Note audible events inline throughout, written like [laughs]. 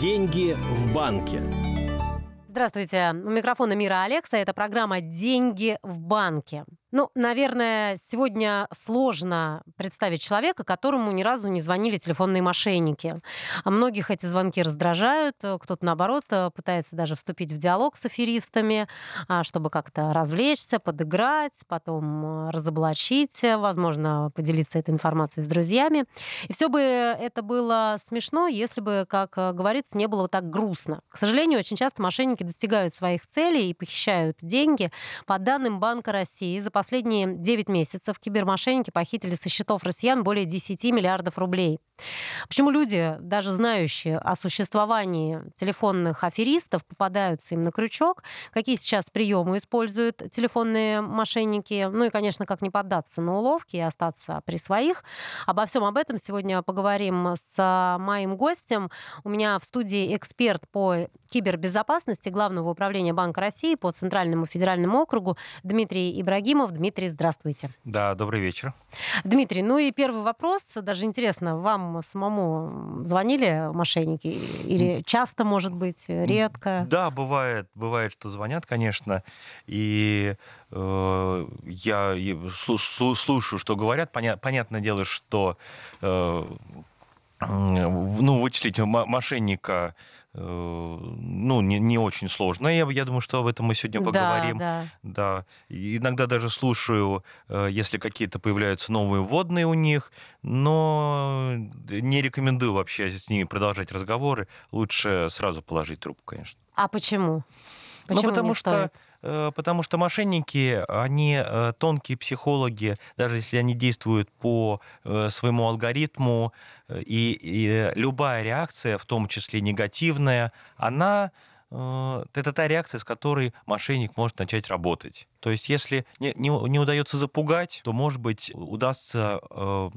Деньги в банке. Здравствуйте. У микрофона Мира Алекса. Это программа «Деньги в банке». Ну, наверное, сегодня сложно представить человека, которому ни разу не звонили телефонные мошенники. А многих эти звонки раздражают, кто-то, наоборот, пытается даже вступить в диалог с аферистами, а, чтобы как-то развлечься, подыграть, потом разоблачить, возможно, поделиться этой информацией с друзьями. И все бы это было смешно, если бы, как говорится, не было вот так грустно. К сожалению, очень часто мошенники достигают своих целей и похищают деньги. По данным Банка России, за последние 9 месяцев кибермошенники похитили со счетов россиян более 10 миллиардов рублей. Почему люди, даже знающие о существовании телефонных аферистов, попадаются им на крючок? Какие сейчас приемы используют телефонные мошенники? Ну и, конечно, как не поддаться на уловки и остаться при своих. Обо всем об этом сегодня поговорим с моим гостем. У меня в студии эксперт по кибербезопасности Главного управления Банка России по Центральному федеральному округу Дмитрий Ибрагимов. Дмитрий, здравствуйте. Да, добрый вечер. Дмитрий, ну и первый вопрос. Даже интересно, вам самому звонили мошенники? Или часто, может быть, редко? Да, бывает, бывает, что звонят, конечно. И э, я слушаю, что говорят. Поня- понятное дело, что э, ну, вычислить мошенника Э, ну, не, не очень сложно. Я, я думаю, что об этом мы сегодня поговорим. Да, да. да. Иногда даже слушаю, э, если какие-то появляются новые вводные у них, но не рекомендую вообще с ними продолжать разговоры. Лучше сразу положить трубку, конечно. А почему? Почему ну, потому что стоит? Э, потому что мошенники, они э, тонкие психологи, даже если они действуют по э, своему алгоритму, и, и любая реакция, в том числе негативная, она это та реакция, с которой мошенник может начать работать. То есть, если не, не, не удается запугать, то, может быть, удастся э,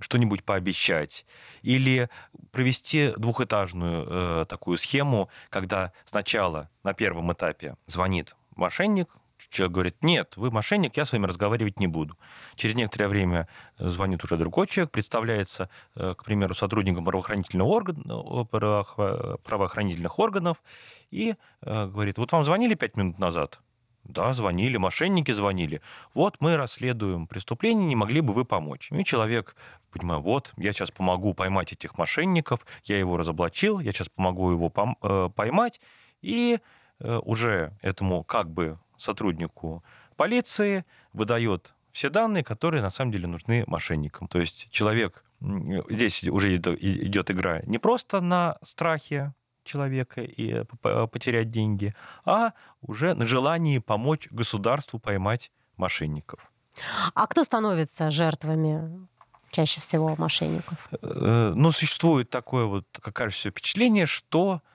что-нибудь пообещать. Или провести двухэтажную э, такую схему, когда сначала на первом этапе звонит мошенник, человек говорит, нет, вы мошенник, я с вами разговаривать не буду. Через некоторое время э, звонит уже другой человек, представляется, э, к примеру, сотрудником правоохранительного органа, э, правоохранительных органов и говорит, вот вам звонили пять минут назад? Да, звонили, мошенники звонили. Вот мы расследуем преступление, не могли бы вы помочь? И человек, понимаю, вот, я сейчас помогу поймать этих мошенников, я его разоблачил, я сейчас помогу его поймать, и уже этому как бы сотруднику полиции выдает все данные, которые на самом деле нужны мошенникам. То есть человек, здесь уже идет игра не просто на страхе человека и потерять деньги, а уже на желании помочь государству поймать мошенников. А кто становится жертвами чаще всего мошенников? Э, ну, существует такое вот, как кажется, впечатление, что Э,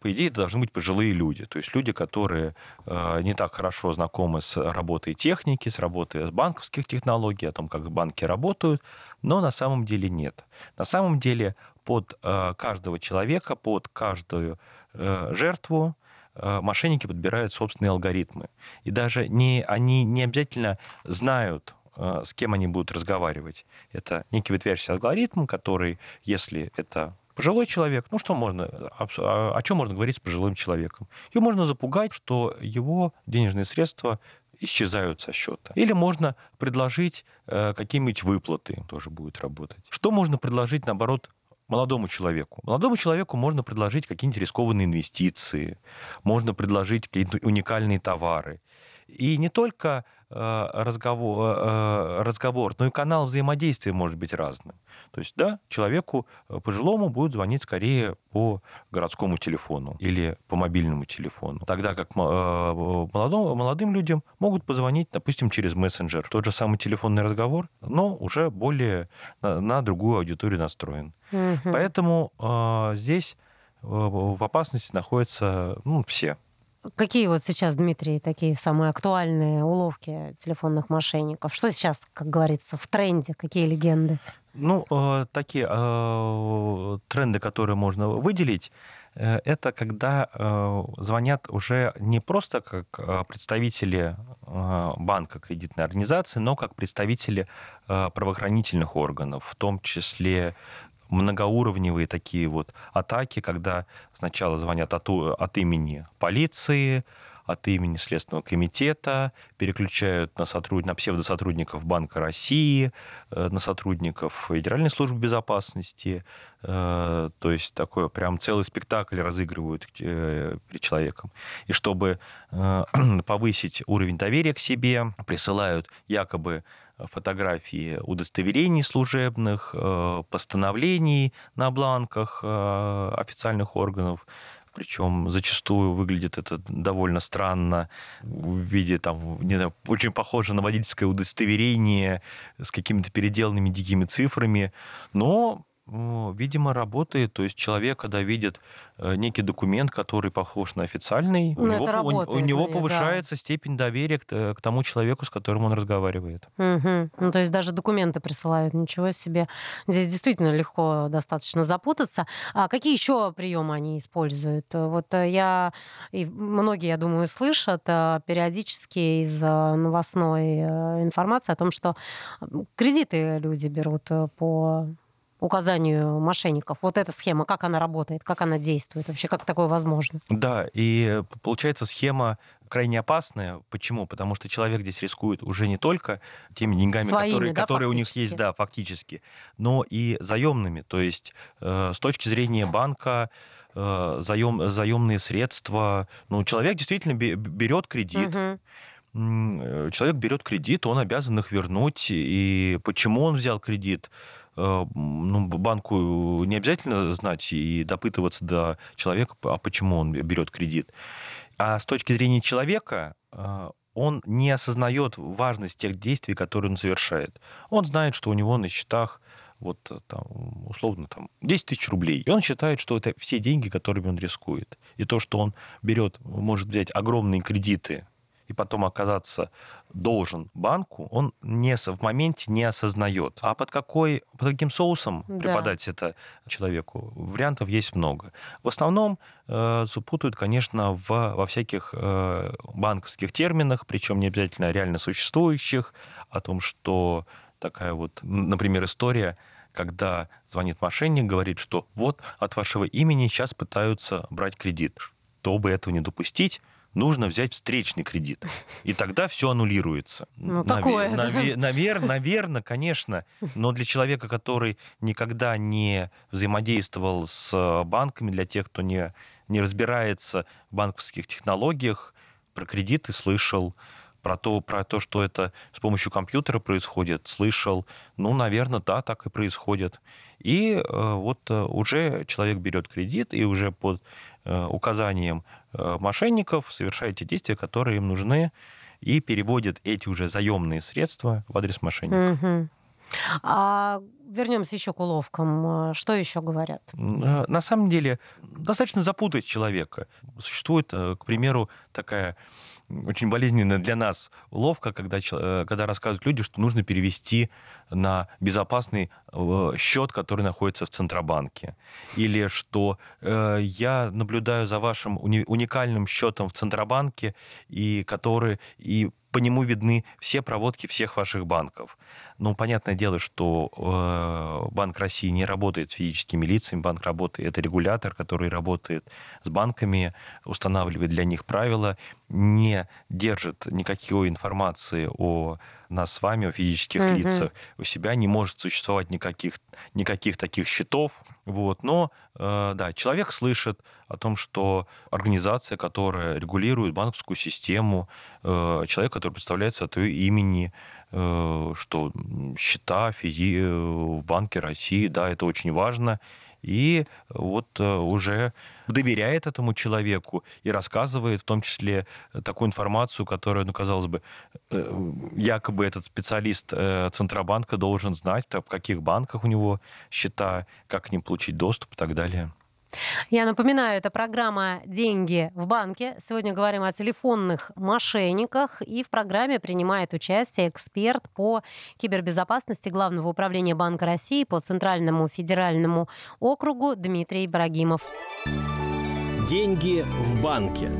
по идее, это должны быть пожилые люди. То есть люди, которые э, не так хорошо знакомы с работой техники, с работой банковских технологий, о том, как банки работают, но на самом деле нет. На самом деле под э, каждого человека, под каждую жертву мошенники подбирают собственные алгоритмы. И даже не, они не обязательно знают, с кем они будут разговаривать. Это некий ветвящийся алгоритм, который, если это Пожилой человек, ну что можно, о, о чем можно говорить с пожилым человеком? Его можно запугать, что его денежные средства исчезают со счета. Или можно предложить э, какие-нибудь выплаты, тоже будет работать. Что можно предложить, наоборот, молодому человеку? Молодому человеку можно предложить какие-нибудь рискованные инвестиции, можно предложить какие-то уникальные товары. И не только э, разговор, э, разговор, но и канал взаимодействия может быть разным. То есть, да, человеку э, пожилому будет звонить скорее по городскому телефону или по мобильному телефону. Тогда как молодым, молодым людям могут позвонить, допустим, через мессенджер. Тот же самый телефонный разговор, но уже более на, на другую аудиторию настроен. Угу. Поэтому э, здесь в опасности находятся ну, все. Какие вот сейчас, Дмитрий, такие самые актуальные уловки телефонных мошенников? Что сейчас, как говорится, в тренде? Какие легенды? Ну, э, такие э, тренды, которые можно выделить, э, это когда звонят уже не просто как представители банка, кредитной организации, но как представители правоохранительных органов, в том числе многоуровневые такие вот атаки, когда сначала звонят от, от имени полиции, от имени Следственного комитета, переключают на, сотруд... на псевдосотрудников Банка России, э, на сотрудников Федеральной службы безопасности. Э, то есть такой прям целый спектакль разыгрывают э, перед человеком. И чтобы [clears throat] повысить уровень доверия к себе, присылают якобы фотографии удостоверений служебных, постановлений на бланках официальных органов, причем зачастую выглядит это довольно странно в виде там, не знаю, очень похоже на водительское удостоверение с какими-то переделанными дикими цифрами, но видимо, работает. То есть человек, когда видит э, некий документ, который похож на официальный, у Ну, него, это у- у, работает, него да. повышается степень доверия к, т- к тому человеку, с которым он разговаривает. Мгм. Ну, то есть даже документы присылают, ничего себе. Здесь действительно легко достаточно запутаться. А какие еще приемы они используют? Вот э, я, и многие, я думаю, слышат э, периодически из э, новостной э, информации о том, что кредиты люди берут э, по указанию мошенников. Вот эта схема, как она работает, как она действует, вообще как такое возможно? Да, и п- получается схема крайне опасная. Почему? Потому что человек здесь рискует уже не только теми деньгами, Своими, которые, да, которые у них есть, да, фактически, но и заемными. То есть э, с точки зрения банка э, заем, заемные средства. Ну, человек действительно бе- берет кредит. Э, Человек берет кредит, он обязан их вернуть. И почему он взял кредит? Э, ну, банку не обязательно знать и допытываться до человека, а почему он берет кредит. А с точки зрения человека, э, он не осознает важность тех действий, которые он совершает. Он знает, что у него на счетах вот э, там, условно там 10 тысяч рублей. И он считает, что это все деньги, которыми он рискует. И то, что он берет, может взять огромные кредиты и потом оказаться должен банку, он не, в моменте не осознает. А под, какой, под каким соусом Да. преподать это человеку? Вариантов есть много. В основном э, запутают, конечно, в, во всяких э, банковских терминах, причем не обязательно реально существующих, о том, что такая вот, например, история, когда звонит мошенник, говорит, что вот от вашего имени сейчас пытаются брать кредит. Чтобы этого не допустить, нужно взять встречный кредит. И тогда все аннулируется. Ну, такое, да. Наверное, конечно. Но для человека, который никогда не взаимодействовал с э, банками, для тех, кто не, не разбирается в банковских технологиях, про кредиты слышал, про то, про то, что это с помощью компьютера происходит, слышал. Ну, наверное, да, так и происходит. И э, вот э, уже человек берет кредит и уже под э, указанием э, мошенников совершает те действия, которые им нужны, и переводит эти уже заемные средства в адрес мошенников. Мгм. А вернемся еще к уловкам. А Что еще говорят? Э, На самом деле достаточно запутать человека. Существует, э, к примеру, такая очень болезненная для нас уловка, когда, э, когда рассказывают люди, что нужно перевести на безопасный э, счет, который находится в Центробанке. Или что э, я наблюдаю за вашим уни- уникальным счетом в Центробанке, и который и по нему видны все проводки всех ваших банков. Ну, понятное дело, что э, Банк России не работает с физическими лицами, банк работает, это регулятор, который работает с банками, устанавливает для них правила, не держит никакой информации о нас с вами, о физических Мгм. лицах у себя, не может существовать никаких, никаких таких счетов. Вот. Но, э, да, человек слышит о том, что организация, которая регулирует банковскую систему, э, человек, который представляется от ее имени, что м, счета физи- э, в Банке России, да, это очень важно. И вот э, уже доверяет этому человеку и рассказывает в том числе э, такую информацию, которая, ну, казалось бы, э, якобы этот специалист э, Центробанка должен знать, в каких банках у него счета, как к ним получить доступ и так далее. Я напоминаю, это программа «Деньги в банке». Сегодня говорим о телефонных мошенниках. И в программе принимает участие эксперт по кибербезопасности Главного управления Банка России по Центральному федеральному округу Дмитрий Ибрагимов. Деньги в банке.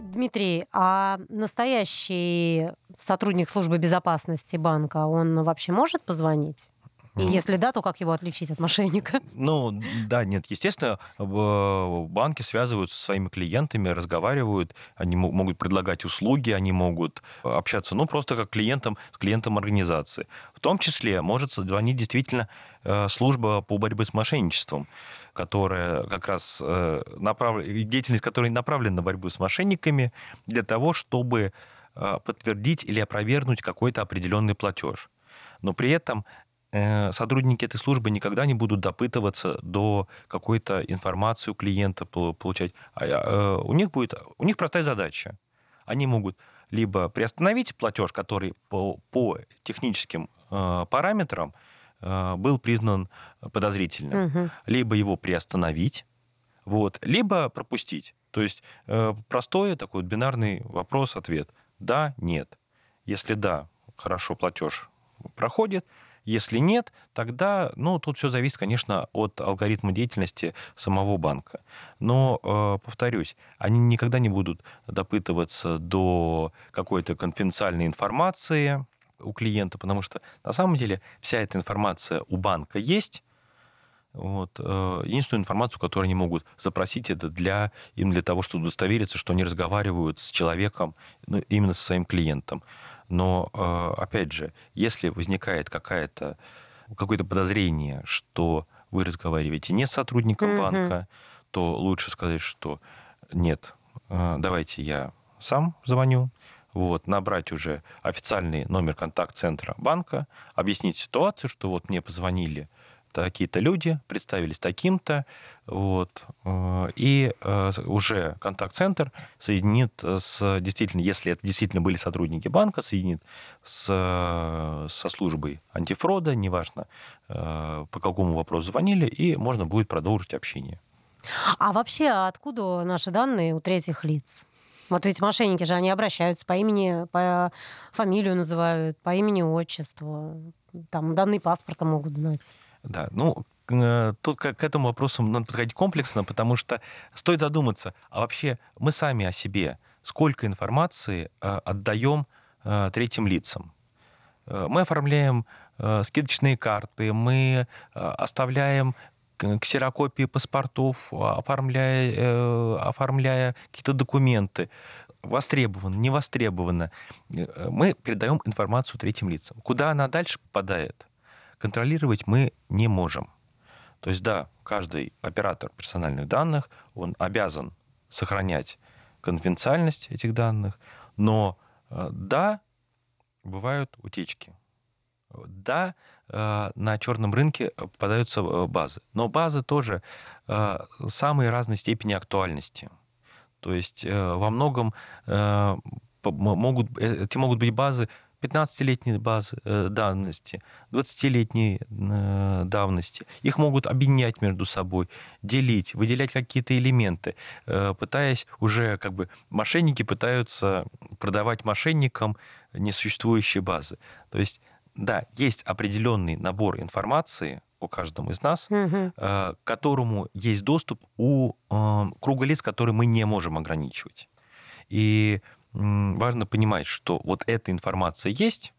Дмитрий, а настоящий сотрудник службы безопасности банка, он вообще может позвонить? И если да, то как его отличить от мошенника? [laughs] Ну, да, нет, естественно, банки связываются со своими клиентами, разговаривают, они могут предлагать услуги, они могут общаться, ну, просто как клиентам, с клиентом организации. В том числе может звонить действительно э, служба по борьбе с мошенничеством, которая как раз э, направ... деятельность которой направлена на борьбу с мошенниками для того, чтобы э, подтвердить или опровергнуть какой-то определенный платеж. Но при этом Э, сотрудники этой службы никогда не будут допытываться до какой-то информации у клиента получать. А, э, у них будет, у них простая задача. Они могут либо приостановить платеж, который по, по техническим э, параметрам был признан подозрительным, угу. либо его приостановить, вот, либо пропустить. То есть простой такой бинарный вопрос-ответ. Да, нет. Если да, хорошо, платеж проходит, если нет, тогда, ну, тут все зависит, конечно, от алгоритма деятельности самого банка. Но, э, повторюсь, они никогда не будут допытываться до какой-то конфиденциальной информации у клиента, потому что на самом деле вся эта информация у банка есть, вот. Э, единственную информацию, которую они могут запросить, это для, им для того, чтобы удостовериться, что они разговаривают с человеком, ну, именно со своим клиентом. Но, э, опять же, если возникает какая-то, какое-то подозрение, что вы разговариваете не с сотрудником mm-hmm. банка, то лучше сказать, что нет, э, давайте я сам звоню, вот, набрать уже официальный номер контакт-центра банка, объяснить ситуацию, что вот мне позвонили такие-то люди, представились таким-то, вот, э, и э, уже контакт-центр соединит с, действительно, если это действительно были сотрудники банка, соединит с, со службой антифрода, неважно, э, по какому вопросу звонили, и можно будет продолжить общение. А вообще, откуда наши данные у третьих лиц? Вот ведь мошенники же, они обращаются по имени, по фамилию называют, по имени, отчеству. Там данные паспорта могут знать. Да, ну, э, тут к этому вопросу надо подходить комплексно, потому что стоит задуматься, а вообще мы сами о себе сколько информации э, отдаем э, третьим лицам? Мы оформляем скидочные карты, мы оставляем ксерокопии паспортов, оформляя, оформляя какие-то документы. Востребовано, не востребовано. Мы передаем информацию третьим лицам. Куда она дальше попадает? Контролировать мы не можем. То есть, да, каждый оператор персональных данных, он обязан сохранять конфиденциальность этих данных, но э, да, бывают утечки. Да, э, на черном рынке попадаются э, базы, но базы тоже самой разной степени актуальности. То есть во многом могут, эти могут быть базы 15-летней базы э, давности, 20-летней э, давности. Их могут объединять между собой, делить, выделять какие-то элементы, э, пытаясь уже как бы мошенники пытаются продавать мошенникам несуществующие базы. То есть, да, есть определенный набор информации у каждому из нас, угу. к которому есть доступ у круга лиц, которые мы не можем ограничивать. И важно понимать, что вот эта информация есть,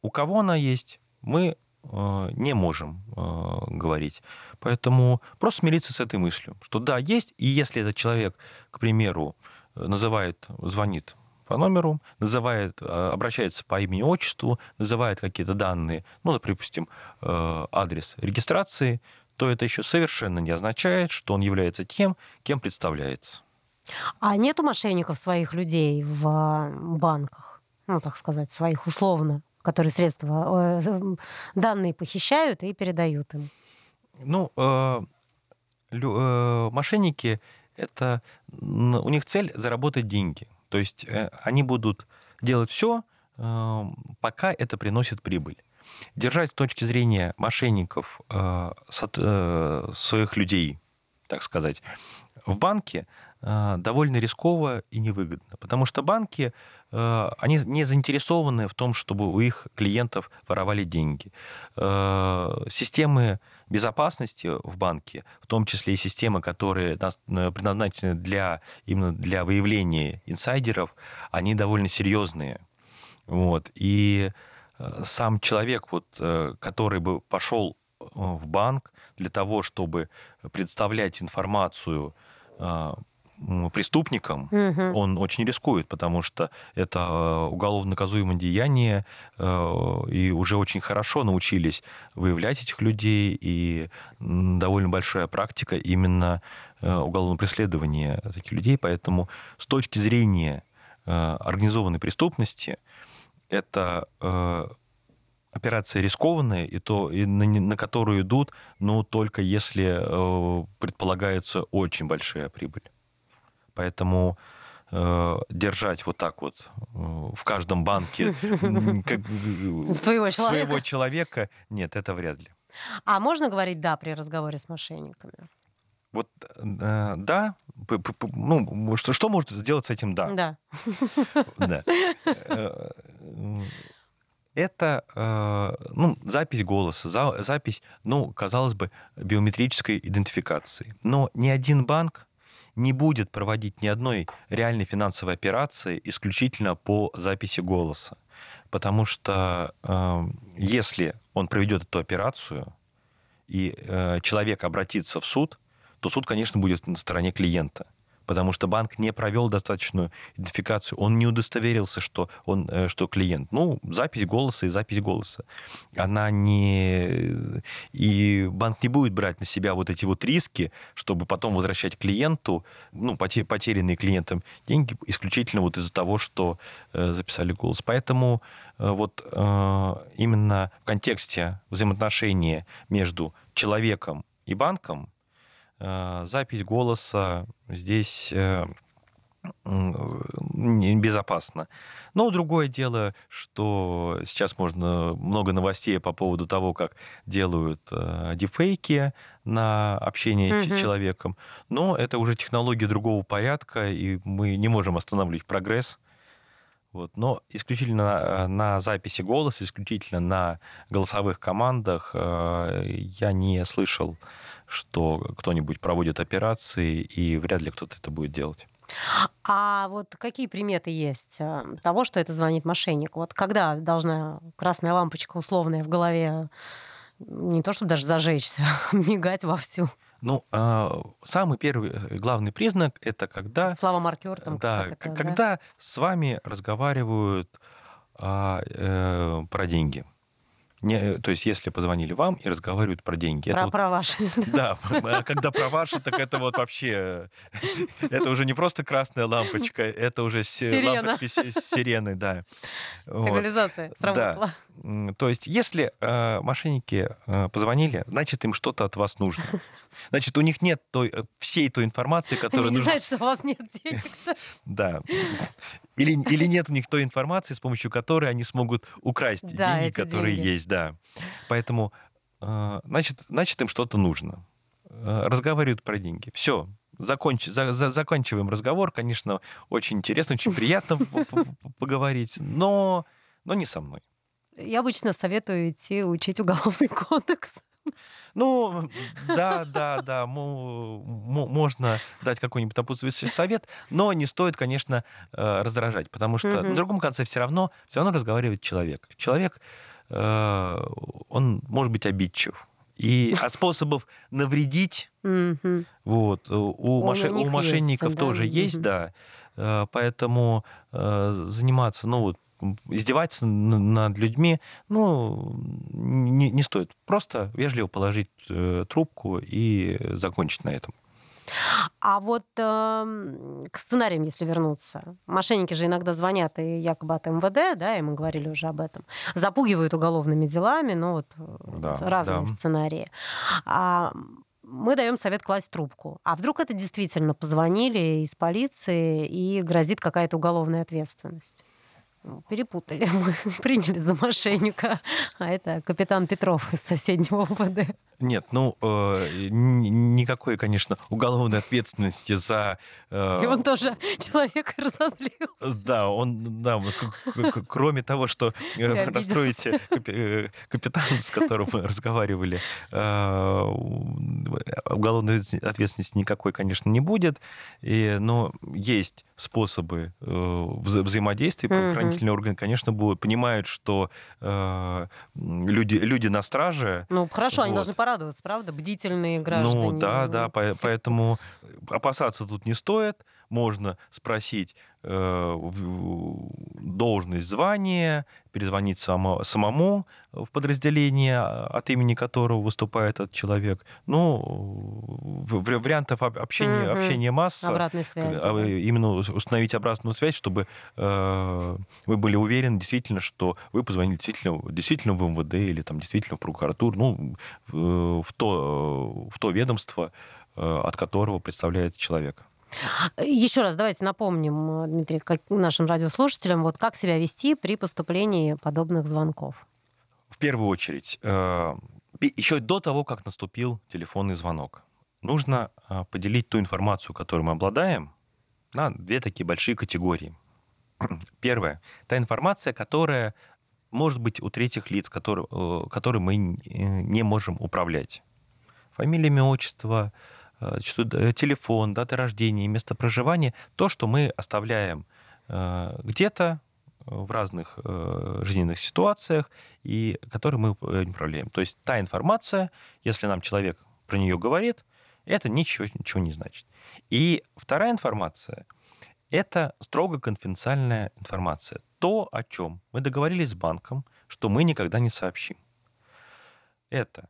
у кого она есть, мы э, не можем э, говорить. Поэтому просто смириться с этой мыслью, что да, есть, и если этот человек, к примеру, называет, звонит по номеру, называет, э, обращается по имени, отчеству, называет какие-то данные, ну, допустим, адрес регистрации, то это еще совершенно не означает, что он является тем, кем представляется. А нету мошенников своих людей в банках, ну, так сказать, своих условно, которые средства, э, данные похищают и передают им? Ну, э, э, мошенники это у них цель заработать деньги. То есть они будут делать все, пока это приносит прибыль. Держать с точки зрения мошенников своих людей, так сказать, в банке а, довольно рисково и невыгодно, потому что банки, а, они не заинтересованы в том, чтобы у их клиентов воровали деньги. А, системы безопасности в банке, в том числе и системы, которые предназначены для, именно для выявления инсайдеров, они довольно серьезные. Вот. И э, сам человек, вот, э, который бы пошел в банк для того, чтобы представлять информацию преступникам, угу. он очень рискует, потому что это э, уголовно наказуемое деяние, э, и уже очень хорошо научились выявлять этих людей, и довольно большая практика именно уголовного преследования таких людей. Поэтому с точки зрения организованной преступности, это операция рискованная, и то, и на, на которую идут, но только если предполагается очень большая прибыль. Поэтому э, держать вот так вот э, в каждом банке как, своего, человека. своего человека, нет, это вряд ли. А можно говорить «да» при разговоре с мошенниками? Вот э, да, ну что, что может сделать с этим да? Да. Да. [laughs] Это э, ну, запись голоса, за, запись, ну, казалось бы, биометрической идентификации. Но ни один банк не будет проводить ни одной реальной финансовой операции исключительно по записи голоса. Потому что э, если он проведет эту операцию, и э, человек обратится в суд, то суд, конечно, будет на стороне клиента потому что банк не провел достаточную идентификацию, он не удостоверился, что он, э, что клиент. Ну, запись голоса и запись голоса. Она не... И банк не будет брать на себя вот эти вот риски, чтобы потом возвращать клиенту, ну, потерянные клиентам деньги исключительно вот из-за того, что э, записали голос. Поэтому э, вот именно в контексте взаимоотношения между человеком и банком запись голоса здесь э, безопасно. Но другое дело, что сейчас можно много новостей по поводу того, как делают э, дипфейки на общение mm-hmm. с человеком. Но это уже технологии другого порядка, и мы не можем останавливать прогресс. Вот. Но исключительно на, на записи голоса, исключительно на голосовых командах э, я не слышал что кто-нибудь проводит операции, и вряд ли кто-то это будет делать. А вот какие приметы есть э, того, что это звонит мошенник? Вот когда должна красная лампочка условная в голове не то чтобы даже зажечься, [laughs] мигать вовсю? Ну, а, самый первый э, главный признак это когда... Слава маркер там. Да, это, когда да? с вами разговаривают а, э, про деньги. Не, то есть, если позвонили вам и разговаривают про деньги. Про, это про вот, ваши. [laughs] Да, а когда про ваши, так это вот вообще... [laughs] Это уже не просто красная лампочка, это уже Сирена. лампочки с сиреной, да. Сигнализация сработала. То есть, если э, мошенники э, позвонили, значит, им что-то от вас нужно. Значит, у них нет той, э, всей той информации, которая Они нужна. Не знают, что у вас нет денег. [laughs] Да. Или, или нет у них той информации, с помощью которой они смогут украсть да, деньги, которые деньги. есть, да. Поэтому, э, значит, значит, им что-то нужно. Э, разговаривают про деньги. Все, законч... за... За... заканчиваем разговор. Конечно, очень интересно, очень приятно [laughs] поговорить, но... но не со мной. Я обычно советую идти учить уголовный кодекс. Ну, да, да, да, можно дать какой-нибудь напутствующий совет, но не стоит, конечно, э, раздражать, потому что на другом конце все равно, все равно разговаривает человек. Человек, э, он может быть обидчив. И от способов навредить, вот, у, мошен, у мошенников есть, тоже да? есть, да. Э, поэтому заниматься, ну вот, издеваться над людьми, ну, не, не стоит. Просто вежливо положить э, трубку и закончить на этом. А вот э, к сценариям, если вернуться, мошенники же иногда звонят и якобы от МВД, да, и мы говорили уже об этом, запугивают уголовными делами, ну вот э, да, разные да. сценарии. А мы даем совет класть трубку. А вдруг это действительно позвонили из полиции и грозит какая-то уголовная ответственность? Перепутали. Мы [laughs] приняли за мошенника, а это капитан Петров из соседнего УВД. Нет, ну, э, никакой, конечно, уголовной ответственности за... Э, И он тоже человек [laughs] разозлился. Да, он, да, кроме того, что расстроите капитана, с которым мы разговаривали, уголовной ответственности никакой, конечно, не будет, и, но есть способы э, вза взаимодействия. Правоохранительные органы, конечно, будут, понимают, что э, люди, люди на страже. Ну, хорошо, вот. они должны порадоваться, правда? Бдительные граждане. Ну, да, да, по- поэтому опасаться тут не стоит. Можно спросить, Э, должность, звание, перезвонить самому в подразделение, а, от имени которого выступает этот человек. Ну, вариантов общения, mm-hmm. общения масса. Обратной связи. А, да. Именно установить обратную связь, чтобы э, вы были уверены действительно, что вы позвонили действительно, действительно в МВД или там действительно в прокуратуру, ну, в то, в то ведомство, э, от которого представляет человек. Еще раз давайте напомним, Дмитрий, как, нашим радиослушателям, вот как себя вести при поступлении подобных звонков. В первую очередь, э, еще до того, как наступил телефонный звонок, нужно э, поделить ту информацию, которую мы обладаем, на две такие большие категории. [clears throat] Первое. Та информация, которая может быть у третьих лиц, которые, э, которые мы не можем управлять. Фамилия, имя, отчество, Э, э, телефон, дата рождения, место проживания, то, что мы оставляем э, где-то в разных жизненных ситуациях, и которые мы управляем. То есть та информация, если нам человек про нее говорит, это ничего, ничего не значит. И вторая информация – это строго конфиденциальная информация. То, о чем мы договорились с банком, что мы никогда не сообщим. Это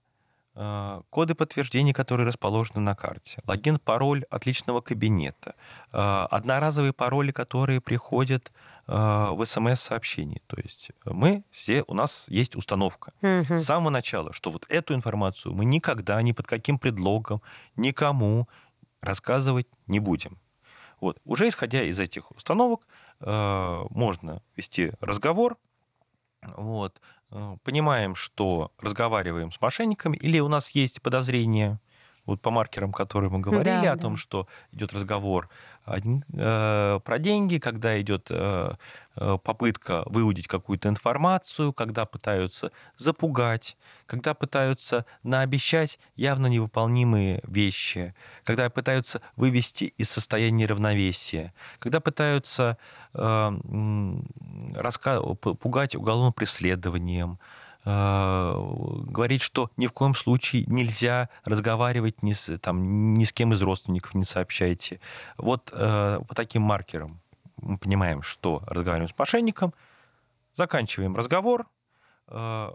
коды подтверждения, которые расположены на карте, логин, пароль от личного кабинета, а, одноразовые пароли, которые приходят а, в смс-сообщении. То есть мы все, у нас есть установка угу. с самого начала, что вот эту информацию мы никогда, ни под каким предлогом, никому рассказывать не будем. Вот. Уже исходя из этих установок, можно вести разговор, вот, понимаем, что разговариваем с мошенниками, или у нас есть подозрение, вот по маркерам, которые мы говорили, да, о да. том, что идет разговор э, про деньги, когда идет э, э, попытка выудить какую-то информацию, когда пытаются запугать, когда пытаются наобещать явно невыполнимые вещи, когда пытаются вывести из состояния равновесия, когда пытаются э, раска... пугать уголовным преследованием, говорит, что ни в коем случае нельзя разговаривать ни с, там, ни с кем из родственников, не сообщайте. Вот э, по таким маркерам мы понимаем, что разговариваем с мошенником, заканчиваем разговор э,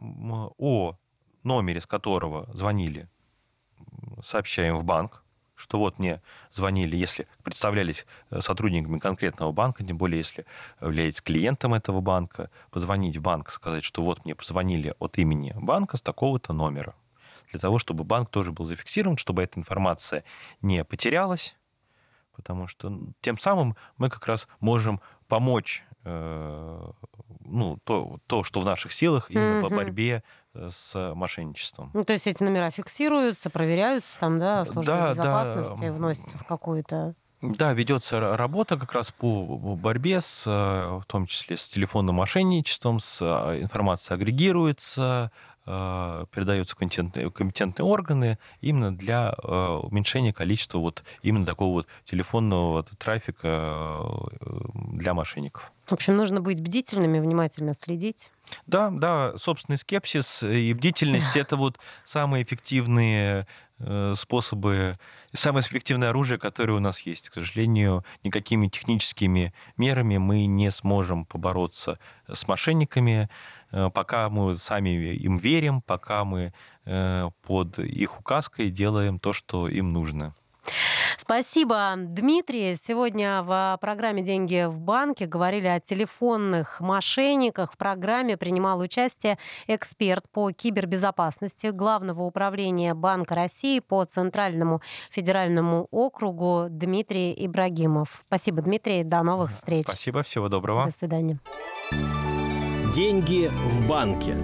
о номере, с которого звонили, сообщаем в банк, что вот мне звонили, если представлялись э, сотрудниками конкретного банка, тем более если являетесь клиентом этого банка, позвонить в банк, сказать, что вот мне позвонили от имени банка с такого-то номера. Для того, чтобы банк тоже был зафиксирован, чтобы эта информация не потерялась, потому что тем самым мы как раз можем помочь э, ну, то, то, что в наших силах именно mm-hmm. по борьбе с мошенничеством. Ну, то есть эти номера фиксируются, проверяются там, да, служба да, безопасности да. вносятся в какую-то... Да, ведется работа как раз по борьбе с, э, в том числе с телефонным мошенничеством, с э, информация агрегируется, передаются компетентные, компетентные органы именно для уменьшения количества вот именно такого вот телефонного трафика для мошенников. В общем, нужно быть бдительными, внимательно следить. Да, да, собственный скепсис и бдительность это вот самые эффективные э, способы, самое эффективное оружие, которое у нас есть. К сожалению, никакими техническими мерами мы не сможем побороться с мошенниками, э, пока мы сами им верим, пока мы э, под их указкой делаем то, что им нужно. Спасибо, Дмитрий. Сегодня в программе «Деньги в банке» говорили о телефонных мошенниках. В программе принимал участие эксперт по кибербезопасности Главного управления Банка России по Центральному федеральному округу Дмитрий Ибрагимов. Спасибо, Дмитрий. До новых встреч. Спасибо. Всего доброго. До свидания. Деньги в банке.